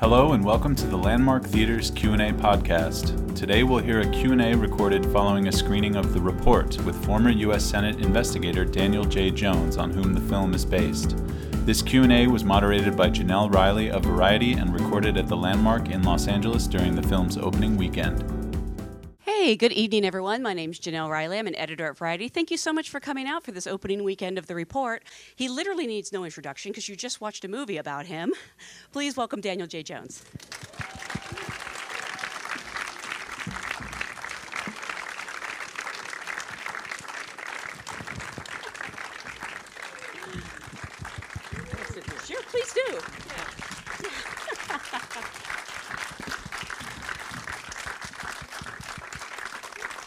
Hello and welcome to the Landmark Theater's Q&A podcast. Today we'll hear a Q&A recorded following a screening of The Report with former US Senate investigator Daniel J. Jones on whom the film is based. This Q&A was moderated by Jenelle Riley of Variety and recorded at the Landmark in Los Angeles during the film's opening weekend. Hey, good evening, everyone. My name is Jenelle Riley. I'm an editor at Variety. Thank you so much for coming out for this opening weekend of The Report. He literally needs no introduction because you just watched a movie about him. Please welcome Daniel J. Jones. Sure, please do.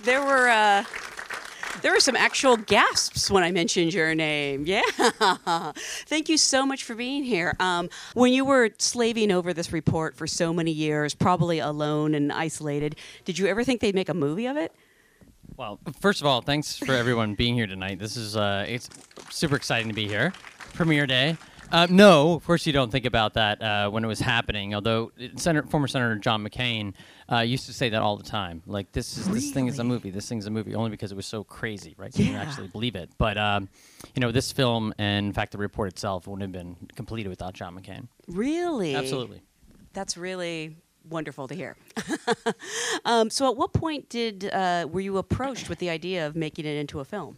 There were uh, there were some actual gasps when I mentioned your name. Yeah, thank you so much for being here. Um, when you were slaving over this report for so many years, probably alone and isolated, did you ever think they'd make a movie of it? Well, first of all, thanks for everyone being here tonight. This is uh, it's super exciting to be here. Premiere day. Uh, no, of course you don't think about that uh, when it was happening. Although Senator, former Senator John McCain uh, used to say that all the time. Like this is this thing is a movie. This thing's a movie only because it was so crazy, right? You didn't actually believe it. But um, you know, this film and in fact the report itself wouldn't have been completed without John McCain. Really? Absolutely. That's really wonderful to hear. um, so, at what point did uh, were you approached with the idea of making it into a film?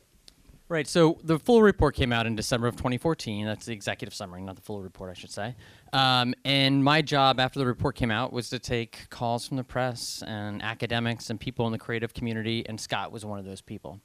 Right. So the full report came out in December of 2014. That's the executive summary, not the full report, I should say. Um, and my job after the report came out was to take calls from the press and academics and people in the creative community, and Scott was one of those people.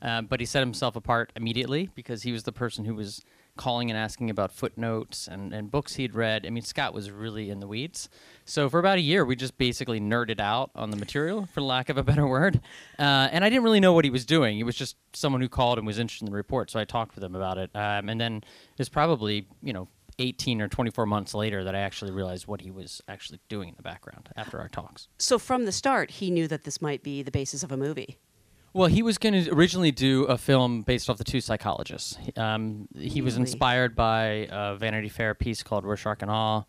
Uh, but he set himself apart immediately because he was the person who was calling and asking about footnotes and, and books he'd read. I mean, Scott was really in the weeds. So for about a year, we just basically nerded out on the material, for lack of a better word. Uh, and I didn't really know what he was doing. He was just someone who called and was interested in the report. So I talked with him about it. Um, and then it's probably, you know, 18 or 24 months later that I actually realized what he was actually doing in the background after our talks. So, from the start, he knew that this might be the basis of a movie. Well, he was going to originally do a film based off the two psychologists. He- Um, he was inspired by a Vanity Fair piece called Rorschach and Awe,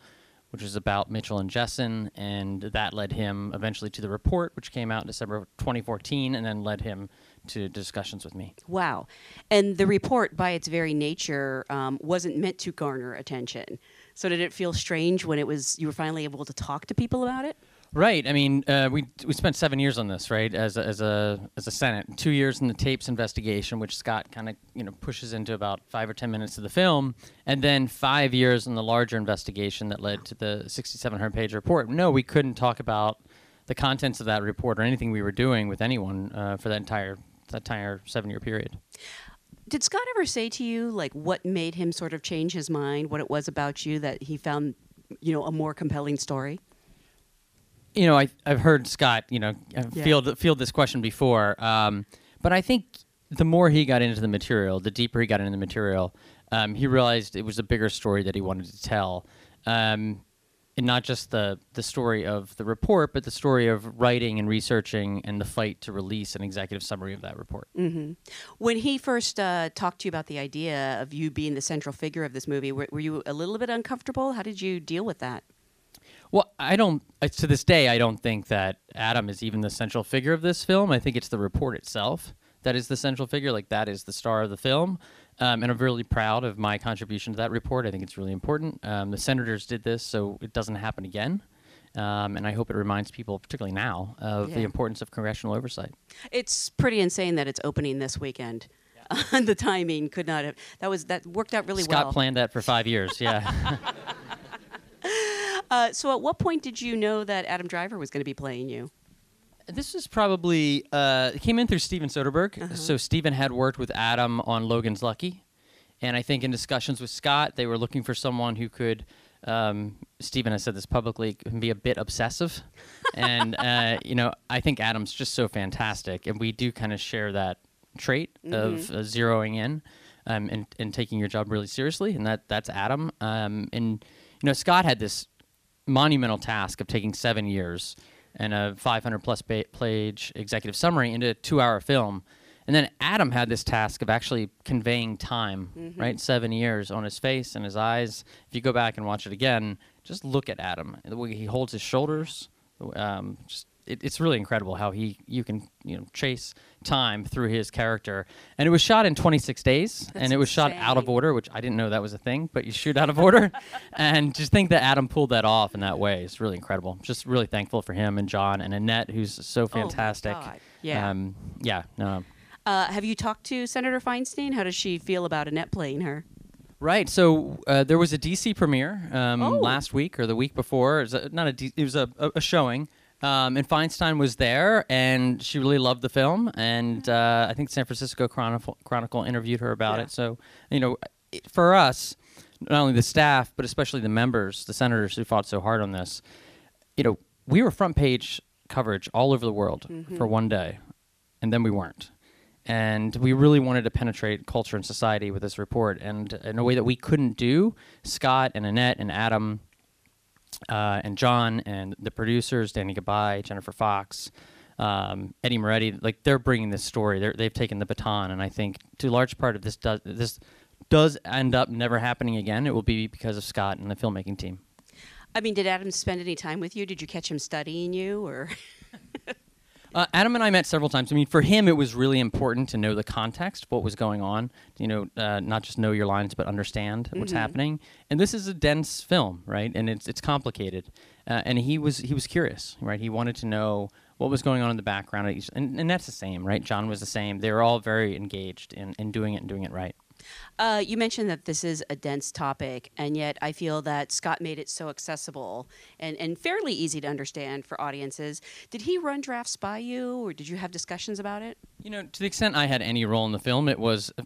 which was about Mitchell and Jessen, and that led him eventually to the report, which came out in December of 2014, and then led him to discussions with me. Wow. And the report, by its very nature, um, wasn't meant to garner attention. So, did it feel strange when it was you were finally able to talk to people about it? Right. I mean, uh, we we spent seven years on this, right? As a, as a as a Senate, two years in the tapes investigation, which Scott kind of you know pushes into about five or ten minutes of the film, and then five years in the larger investigation that led to the 6,700 page report. No, we couldn't talk about the contents of that report or anything we were doing with anyone uh, for that entire that entire seven year period. Did Scott ever say to you, like, what made him sort of change his mind, what it was about you that he found, you know, a more compelling story? You know, I, I've heard Scott, you know, uh, Yeah. field field this question before, um, but I think the more he got into the material, the deeper he got into the material, um, he realized it was a bigger story that he wanted to tell, um, and not just the the story of the report, but the story of writing and researching and the fight to release an executive summary of that report. When he first uh, talked to you about the idea of you being the central figure of this movie, were, were you a little bit uncomfortable? How did you deal with that? Well, I don't. To this day, I don't think that Adam is even the central figure of this film. I think it's the report itself that is the central figure. Like that is the star of the film, um, and I'm really proud of my contribution to that report. I think it's really important. Um, the senators did this, so it doesn't happen again. Um, and I hope it reminds people, particularly now, of the importance of congressional oversight. It's pretty insane that it's opening this weekend. the timing could not have. That was that worked out really Scott well. Scott planned that for five years. Yeah. Uh, so, at what point did you know that Adam Driver was going to be playing you? This is probably uh, it came in through Steven Soderbergh. So Steven had worked with Adam on Logan's Lucky, and I think in discussions with Scott, they were looking for someone who could. Um, Steven has said this publicly, can be a bit obsessive, and uh, you know I think Adam's just so fantastic, and we do kind of share that trait of uh, zeroing in um, and and taking your job really seriously, and that that's Adam. Um, and you know Scott had this monumental task of taking seven years and a 500 plus page executive summary into a two hour film. And then Adam had this task of actually conveying time, Mm-hmm. right? Seven years on his face and his eyes. If you go back and watch it again, just look at Adam. The way he holds his shoulders, um, just it, it's really incredible how he you can you know chase time through his character. And it was shot in 26 days, That's and it was shot out of order, which I didn't know that was a thing. But you shoot out of order, and just think that Adam pulled that off in that way. It's really incredible. Just really thankful for him and John and Annette, who's so Oh fantastic. God. Yeah. Um, yeah. No. Uh, have you talked to Senator Feinstein? How does she feel about Annette playing her? Right. So uh, there was a DC premiere um, Oh. last week or the week before. It was a, not a. D- it was a, a, a showing. Um, and Feinstein was there, and she really loved the film. And uh, I think San Francisco Chronicle, Chronicle interviewed her about Yeah. it. So you know, it, for us, not only the staff but especially the members, the senators who fought so hard on this, you know, we were front page coverage all over the world for one day, and then we weren't. And we really wanted to penetrate culture and society with this report, and in a way that we couldn't do. Scott and Annette and Adam uh, and John and the producers, Danny Gabai Jennifer Fox, um, Eddy Moretti, like they're bringing this story. They're, they've taken the baton, and I think to a large part of this does this does end up never happening again. It will be because of Scott and the filmmaking team. I mean, did Adam spend any time with you? Did you catch him studying you, or Uh, Adam and I met several times. I mean, for him, it was really important to know the context, what was going on. You know, uh, not just know your lines, but understand what's happening. And this is a dense film, right? And it's it's complicated. Uh, and he was he was curious, right? He wanted to know what was going on in the background. each- And, and that's the same, right? John was the same. They were all very engaged in, in doing it and doing it right. Uh, you mentioned that this is a dense topic, and yet I feel that Scott made it so accessible and, and fairly easy to understand for audiences. Did he run drafts by you, or did you have discussions about it? You know, to the extent I had any role in the film, it was uh,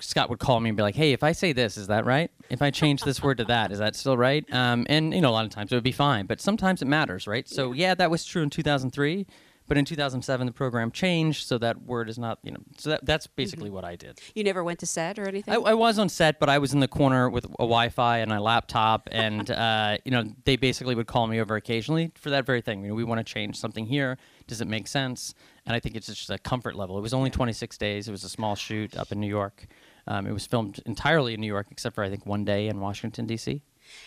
Scott would call me and be like, "Hey, if I say this, is that right? If I change this word to that, is that still right?" Um, and you know, a lot of times it would be fine, but sometimes it matters, right? So yeah, that was true in 2003, but in 2007 the program changed, so that word is not, you know, so that, that's basically what I did. You never went to set or anything? I, I was on set, but I was in the corner with a Wi-Fi and a laptop, and uh, you know they basically would call me over occasionally for that very thing. You know, we want to change something here. Does it make sense? And I think it's just a comfort level. It was only 26 days. It was a small shoot up in New York. Um, it was filmed entirely in New York, except for I think one day in Washington D.C.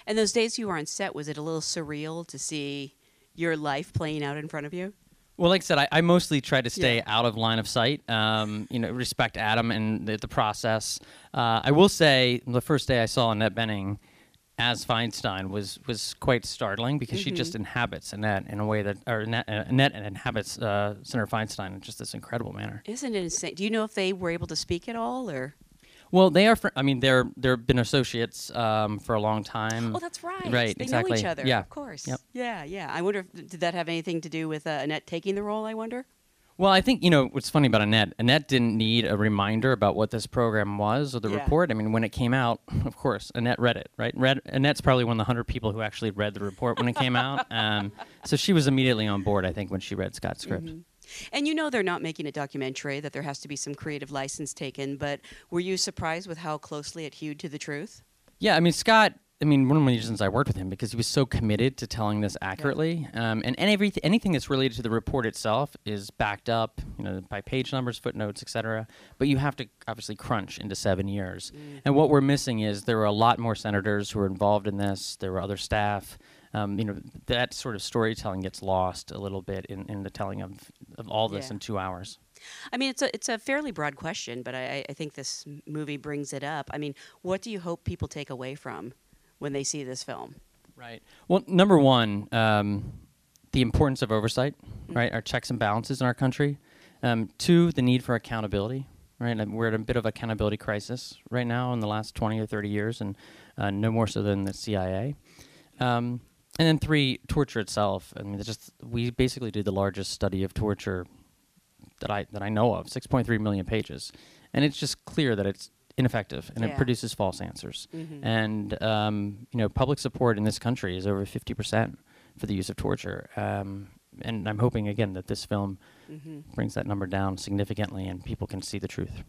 and those days you were on set, was it a little surreal to see your life playing out in front of you? Well, like I said, I, I mostly try to stay Yeah. out of line of sight. Um, you know, respect Adam and the, the process. Uh, I will say, the first day I saw Annette Bening as Feinstein was was quite startling because she just inhabits Annette in a way that, or Annette, uh, Annette inhabits uh, Senator Feinstein in just this incredible manner. Isn't it insane? Do you know if they were able to speak at all, or? Well, they are. Fr- I mean, they're they've been associates um, for a long time. Oh, that's right. Right, They exactly. know each other. Yeah. Of course. Yep. Yeah, yeah. I wonder if did that have anything to do with uh, Annette taking the role? I wonder. Well, I think you know what's funny about Annette. Annette didn't need a reminder about what this program was or the Yeah. report. I mean, when it came out, of course, Annette read it, right? Read Annette's probably one of the hundred people who actually read the report when it came out. Um, so she was immediately on board. I think when she read Scott's script. And you know they're not making a documentary; that there has to be some creative license taken. But were you surprised with how closely it hewed to the truth? Yeah, I mean Scott. I mean, one of the reasons I worked with him because he was so committed to telling this accurately, um, and and everything anything that's related to the report itself is backed up, you know, by page numbers, footnotes, etc. But you have to obviously crunch into seven years. And what we're missing is there were a lot more senators who were involved in this. There were other staff. Um, you know, that sort of storytelling gets lost a little bit in, in the telling of, of all this Yeah. in two hours. I mean, it's a it's a fairly broad question, but I, I think this movie brings it up. I mean, what do you hope people take away from when they see this film? Right. Well, number one, um, the importance of oversight, right? Our checks and balances in our country. Um, two, the need for accountability, right? And we're at a bit of accountability crisis right now in the last 20 or 30 years, and uh, no more so than the CIA. Um, and then three, torture itself. I mean, just we basically did the largest study of torture that I that I know of, 6.3 million pages, and it's just clear that it's ineffective and Yeah. it produces false answers. Mhm. And um, you know, public support in this country is over 50 percent for the use of torture. Um, and I'm hoping again that this film Mm-hmm. brings that number down significantly, and people can see the truth.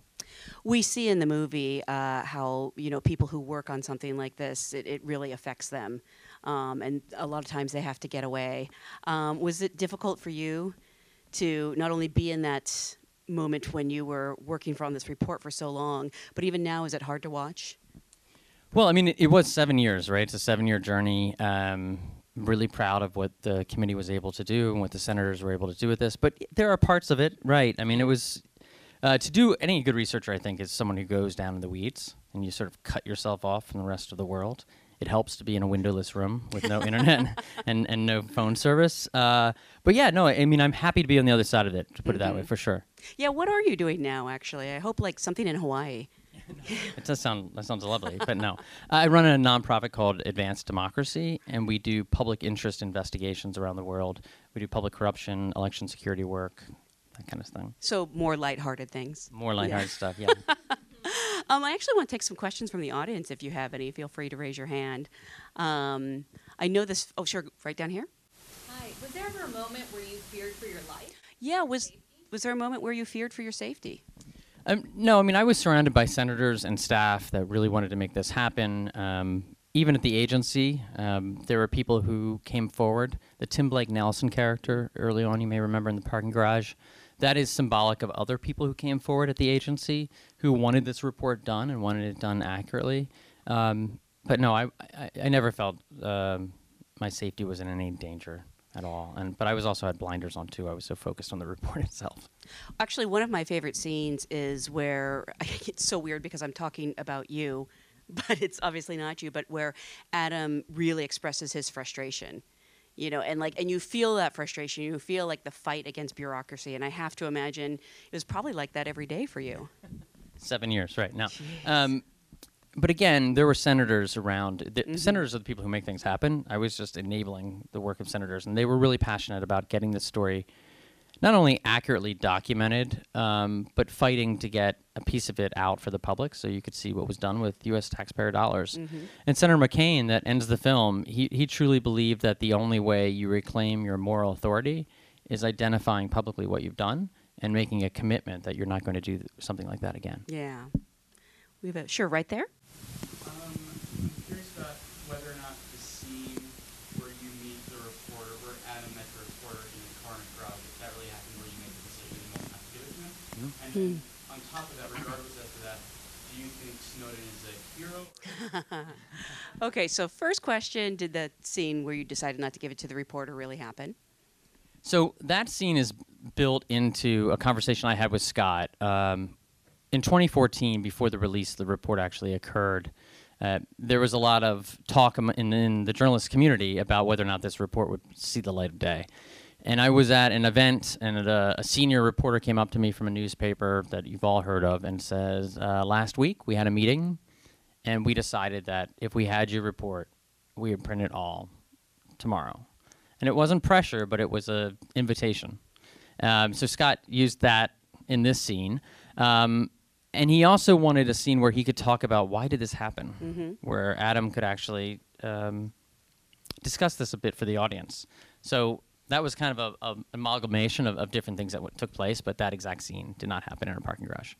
We see in the movie uh, how you know people who work on something like this, it, it really affects them, um, and a lot of times they have to get away. Um, was it difficult for you to not only be in that moment when you were working on this report for so long, but even now, is it hard to watch? Well, I mean, it, it was seven years, right? It's a seven-year journey. Um, really proud of what the committee was able to do and what the senators were able to do with this. But there are parts of it, right? I mean, it was uh, to do any good researcher. I think is someone who goes down in the weeds and you sort of cut yourself off from the rest of the world. It helps to be in a windowless room with no internet and, and no phone service. Uh, but yeah, no, I mean, I'm happy to be on the other side of it, to put it that way, for sure. Yeah, what are you doing now, actually? I hope like something in Hawaii. It does sound that sounds lovely, but no. I run a nonprofit called Advanced Democracy, and we do public interest investigations around the world. We do public corruption, election security work, that kind of thing. So more lighthearted things. More lighthearted stuff, yeah. Um, I actually want to take some questions from the audience if you have any. Feel free to raise your hand. Um, I know this. Oh, sure, right down here. Hi. Was there ever a moment where you feared for your life? Yeah, was was there a moment where you feared for your safety? Um, no, I mean, I was surrounded by senators and staff that really wanted to make this happen. Um, even at the agency, um, there were people who came forward. The Tim Blake Nelson character early on, you may remember in the parking garage, that is symbolic of other people who came forward at the agency who wanted this report done and wanted it done accurately. Um, but no, I, I, I never felt um, my safety was in any danger at all. And but I was also had blinders on too. I was so focused on the report itself. Actually, one of my favorite scenes is where it's so weird because I'm talking about you, but it's obviously not you. But where Adam really expresses his frustration, you know, and like, and you feel that frustration. You feel like the fight against bureaucracy, and I have to imagine it was probably like that every day for you. Seven years, right now. Um, but again, there were senators around. The Mm-hmm. Senators are the people who make things happen. I was just enabling the work of senators, and they were really passionate about getting this story not only accurately documented, um, but fighting to get a piece of it out for the public so you could see what was done with U.S. taxpayer dollars. Mm-hmm. And Senator McCain, that ends the film, he, he truly believed that the only way you reclaim your moral authority is identifying publicly what you've done and making a commitment that you're not going to do th- something like that again. Yeah, we have a sure right there. Um, I'm curious about whether or not the scene where you meet the reporter, where Adam met the reporter in the car in the garage, if that really happened, where you made the decision not to give it. And then on top of that, regardless as to that, do you think Snowden is a hero? Okay, so first question: Did the scene where you decided not to give it to the reporter really happen? So that scene is built into a conversation I had with Scott um, in 2014, before the release of the report actually occurred. Uh, there was a lot of talk in, in the journalist community about whether or not this report would see the light of day. And I was at an event, and a, a senior reporter came up to me from a newspaper that you've all heard of and says, uh, Last week we had a meeting, and we decided that if we had your report, we would print it all tomorrow. And it wasn't pressure, but it was an invitation. Um, so Scott used that in this scene. Um, and he also wanted a scene where he could talk about why did this happen, where Adam could actually um, discuss this a bit for the audience. So that was kind of a, a amalgamation of, of different things that w- took place, but that exact scene did not happen in a parking garage.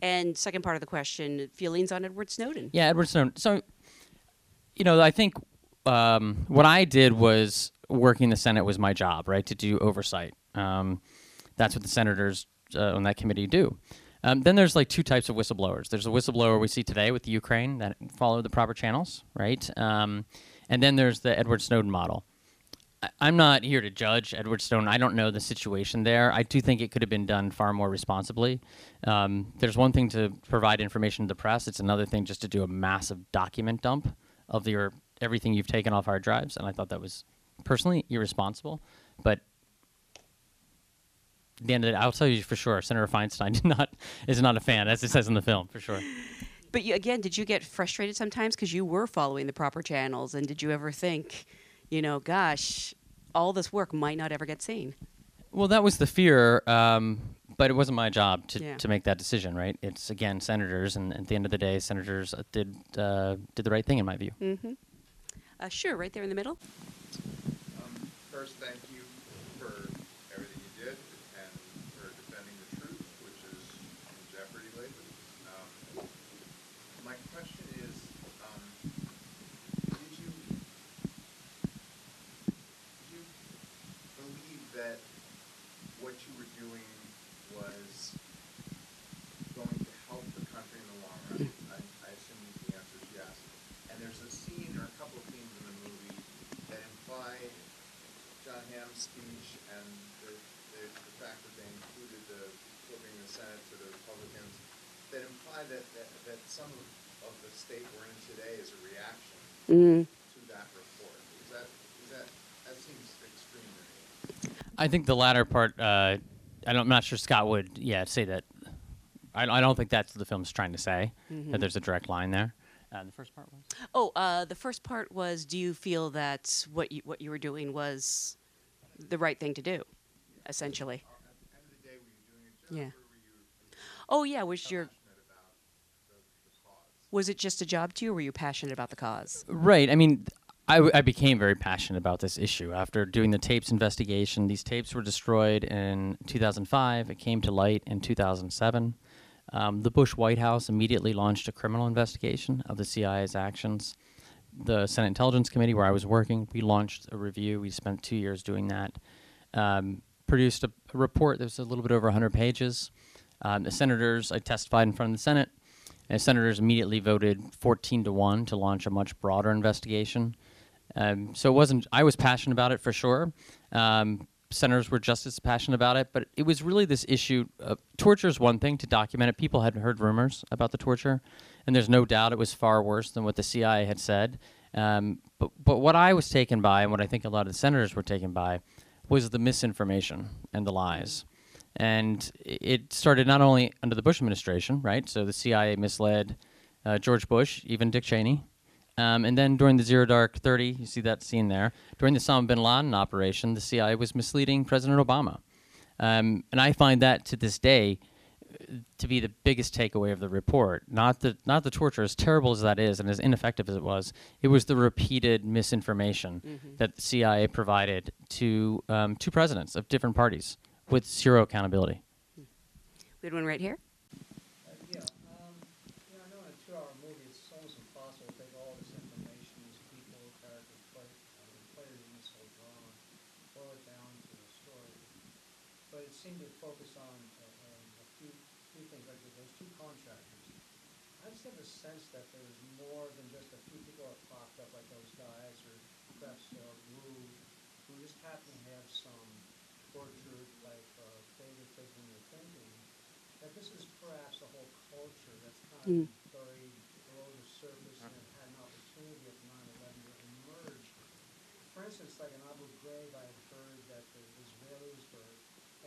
And second part of the question: feelings on Edward Snowden. Yeah, Edward Snowden. So, you know, I think um, what I did was working the Senate was my job, right, to do oversight. Um, that's what the senators uh, on that committee do. Um, then there's like two types of whistleblowers. There's a whistleblower we see today with the Ukraine that follow the proper channels, right? Um, and then there's the Edward Snowden model. I'm not here to judge Edward Snowden. I don't know the situation there. I do think it could have been done far more responsibly. Um, there's one thing to provide information to the press. It's another thing just to do a massive document dump of your everything you've taken off hard drives. And I thought that was personally irresponsible. But at the end of the day, I'll tell you for sure, Senator Feinstein did not is not a fan, as it says in the film, for sure. But you, again, did you get frustrated sometimes because you were following the proper channels? And did you ever think, you know, gosh, all this work might not ever get seen? Well, that was the fear, um, but it wasn't my job to, Yeah. to make that decision, right? It's again senators, and at the end of the day, senators uh, did uh, did the right thing in my view. Mm-hmm. Uh, sure, right there in the middle. Um, First, thank you for everything you did and for defending the truth, which is in jeopardy lately. Um, My question is, um, did you, did you believe that what you were doing was going to help the country in the long run? I, I assume the answer is yes. And there's a scene or a couple of scenes in the movie that imply Jon Hamm's speech and the, the, the fact that they included the flipping the Senate to the Republicans, that imply that, that, that some of, of the state we're in today is a reaction Mm. to that report. Is that, is that, that seems extreme to me. I think the latter part. Uh, I don't, I'm not sure Scott would, yeah, say that. I, I don't think that's what the film's trying to say. That there's a direct line there. Uh, the first part was. Oh, uh, the first part was: Do you feel that what you what you were doing was the right thing to do, essentially? At the end of the day, were you doing it, Jennifer? Yeah. Oh yeah, was your passionate about the, the cause? was it just a job to you, or were you passionate about the cause? Right. I mean, I, w- I became very passionate about this issue after doing the tapes investigation. These tapes were destroyed in 2005. It came to light in 2007. Um, the Bush White House immediately launched a criminal investigation of the CIA's actions. The Senate Intelligence Committee, where I was working, we launched a review. We spent two years doing that. Um, produced a, a report that was a little bit over 100 pages. Um, the senators, I testified in front of the Senate. And senators immediately voted 14 to 1 to launch a much broader investigation. Um, so it wasn't, I was passionate about it for sure. Um, senators were just as passionate about it, but it was really this issue. Of, torture is one thing to document it. People had heard rumors about the torture, and there's no doubt it was far worse than what the CIA had said. Um, but, but what I was taken by, and what I think a lot of the senators were taken by, was the misinformation and the lies. And it started not only under the Bush administration, right? So the CIA misled uh, George Bush, even Dick Cheney. Um, and then during the Zero Dark 30, you see that scene there. During the Osama bin Laden operation, the CIA was misleading President Obama. Um, and I find that to this day uh, to be the biggest takeaway of the report. Not the not the torture, as terrible as that is and as ineffective as it was. It was the repeated misinformation that the CIA provided to um, two presidents of different parties with zero accountability. We had one right here. Uh, Yeah, um, you know, I know in a two-hour movie, it's almost impossible to take all this information, these people, characters, play, uh, players in this whole drama, boil it down to a story. Seemed to focus on uh, uh, a few, few things, like those two contractors. I just have a sense that there was more than just a few people that popped up, like those guys, or perhaps uh, Yoo, who just happened to have some tortured, like uh, favoritism or thinking that this is perhaps a whole culture that's kind of buried below the surface and had an opportunity at 9/11 to emerge. For instance, like in Abu Ghraib, I had heard that the Israelis were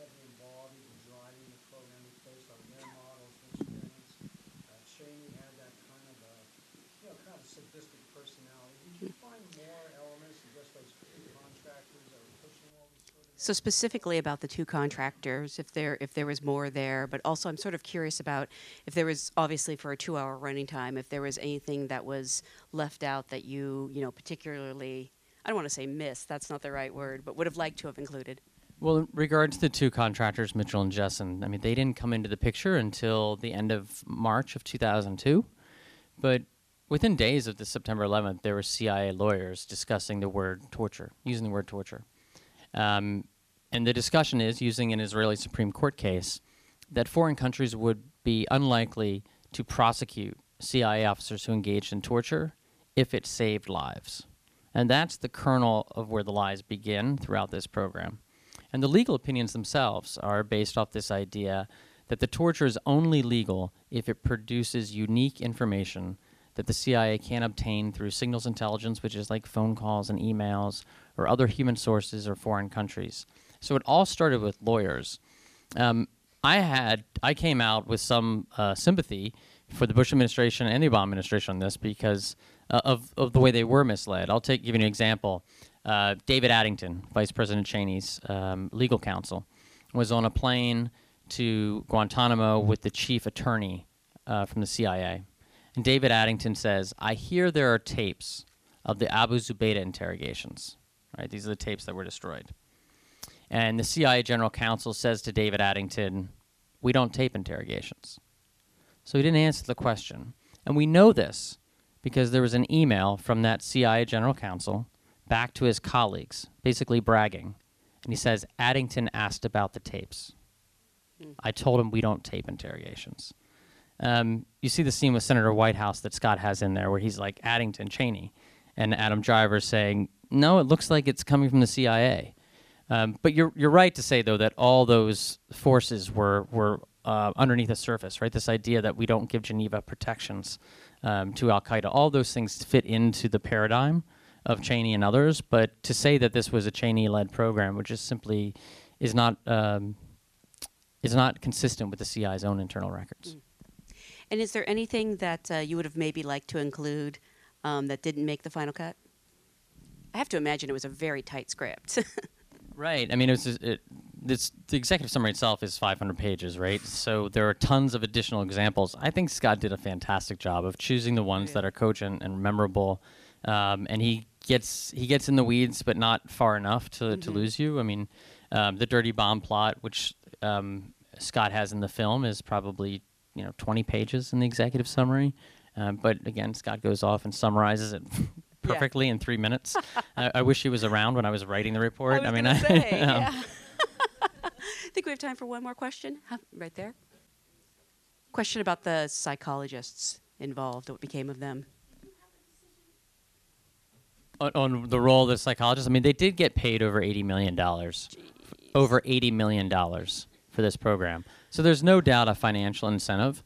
heavily involved in driving the program based on their models and experience. Uh, Cheney had that kind of a, you know, kind of sadistic personality. Did you find more elements than just those contractors that were pushing all these sort of? So specifically about the two contractors, if there if there was more there, but also I'm sort of curious about if there was obviously for a two-hour running time, if there was anything that was left out that you you know particularly I don't want to say missed, that's not the right word, but would have liked to have included. Well, in regard to the two contractors, Mitchell and Jessen, I mean, they didn't come into the picture until the end of March of 2002. But within days of the September 11th, there were CIA lawyers discussing the word torture, using the word torture. Um, and the discussion is using an Israeli Supreme Court case that foreign countries would be unlikely to prosecute CIA officers who engaged in torture if it saved lives. And that's the kernel of where the lies begin throughout this program. And the legal opinions themselves are based off this idea that the torture is only legal if it produces unique information that the CIA can't obtain through signals intelligence, which is like phone calls and emails, or other human sources or foreign countries. So it all started with lawyers. Um, I had I came out with some uh, sympathy for the Bush administration and the Obama administration on this because uh, of of the way they were misled. I'll take give you an example. Uh, David Addington, Vice President Cheney's um, legal counsel, was on a plane to Guantanamo with the chief attorney uh, from the CIA, and David Addington says, "I hear there are tapes of the Abu Zubaydah interrogations. Right, these are the tapes that were destroyed." And the CIA general counsel says to David Addington, We don't tape interrogations. So he didn't answer the question. And we know this because there was an email from that CIA general counsel back to his colleagues, basically bragging. And he says, Addington asked about the tapes. Hmm. I told him we don't tape interrogations. Um, you see the scene with Senator Whitehouse that Scott has in there where he's like Addington Cheney and Adam Driver saying, no, it looks like it's coming from the CIA. Um, but you're, you're right to say, though, that all those forces were, were uh, underneath the surface, right? This idea that we don't give Geneva protections um, to Al Qaeda, all those things fit into the paradigm of Cheney and others. But to say that this was a Cheney led program, which is simply is not, um, is not consistent with the CIA's own internal records. And is there anything that uh, you would have maybe liked to include um, that didn't make the final cut? I have to imagine it was a very tight script. Right. I mean, it was just- it, this the executive summary itself is 500 pages, right? So there are tons of additional examples. I think Scott did a fantastic job of choosing the ones that are cogent and memorable, um, and he gets he gets in the weeds, but not far enough to, to lose you. I mean, um, the dirty bomb plot, which um, Scott has in the film, is probably you know 20 pages in the executive summary. Um, but again, Scott goes off and summarizes it perfectly in three minutes. I, I wish he was around when I was writing the report. I was mean, I, say, um, yeah. I think we have time for one more question. Huh, right there. Question about the psychologists involved. What became of them? on, on the role of the psychologists, I mean, they did get paid over eighty million dollars, over eighty million dollars for this program. So there's no doubt a financial incentive.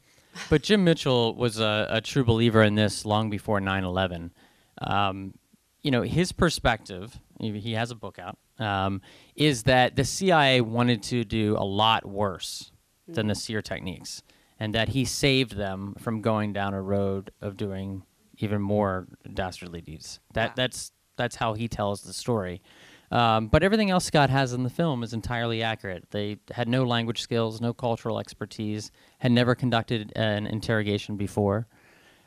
But Jim Mitchell was a, a true believer in this long before 9/11. Um, you know, his perspective. He has a book out. Um, is that the CIA wanted to do a lot worse than the SERE techniques, and that he saved them from going down a road of doing even more dastardly deeds. That that's that's how he tells the story. Um, but everything else Scott has in the film is entirely accurate. They had no language skills, no cultural expertise, had never conducted an interrogation before.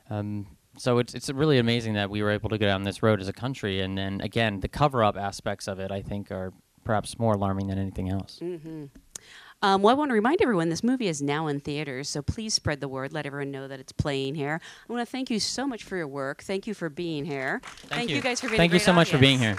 Um, so it's it's really amazing that we were able to go down this road as a country. And then again, the cover up aspects of it, I think, are perhaps more alarming than anything else. Um, well, I want to remind everyone this movie is now in theaters, so please spread the word. Let everyone know that it's playing here. I want to thank you so much for your work. Thank you for being here. Thank, you. guys for being. Here. Thank you so much for being here.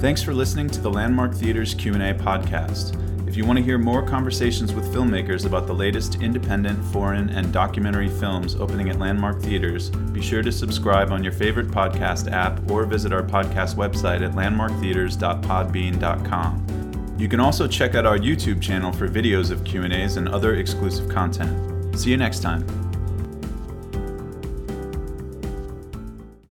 Thanks for listening to the Landmark Theater's Q&A podcast. If you want to hear more conversations with filmmakers about the latest independent, foreign, and documentary films opening at Landmark Theaters, be sure to subscribe on your favorite podcast app or visit our podcast website at landmarktheaters.podbean.com. You can also check out our YouTube channel for videos of Q&As and other exclusive content. See you next time.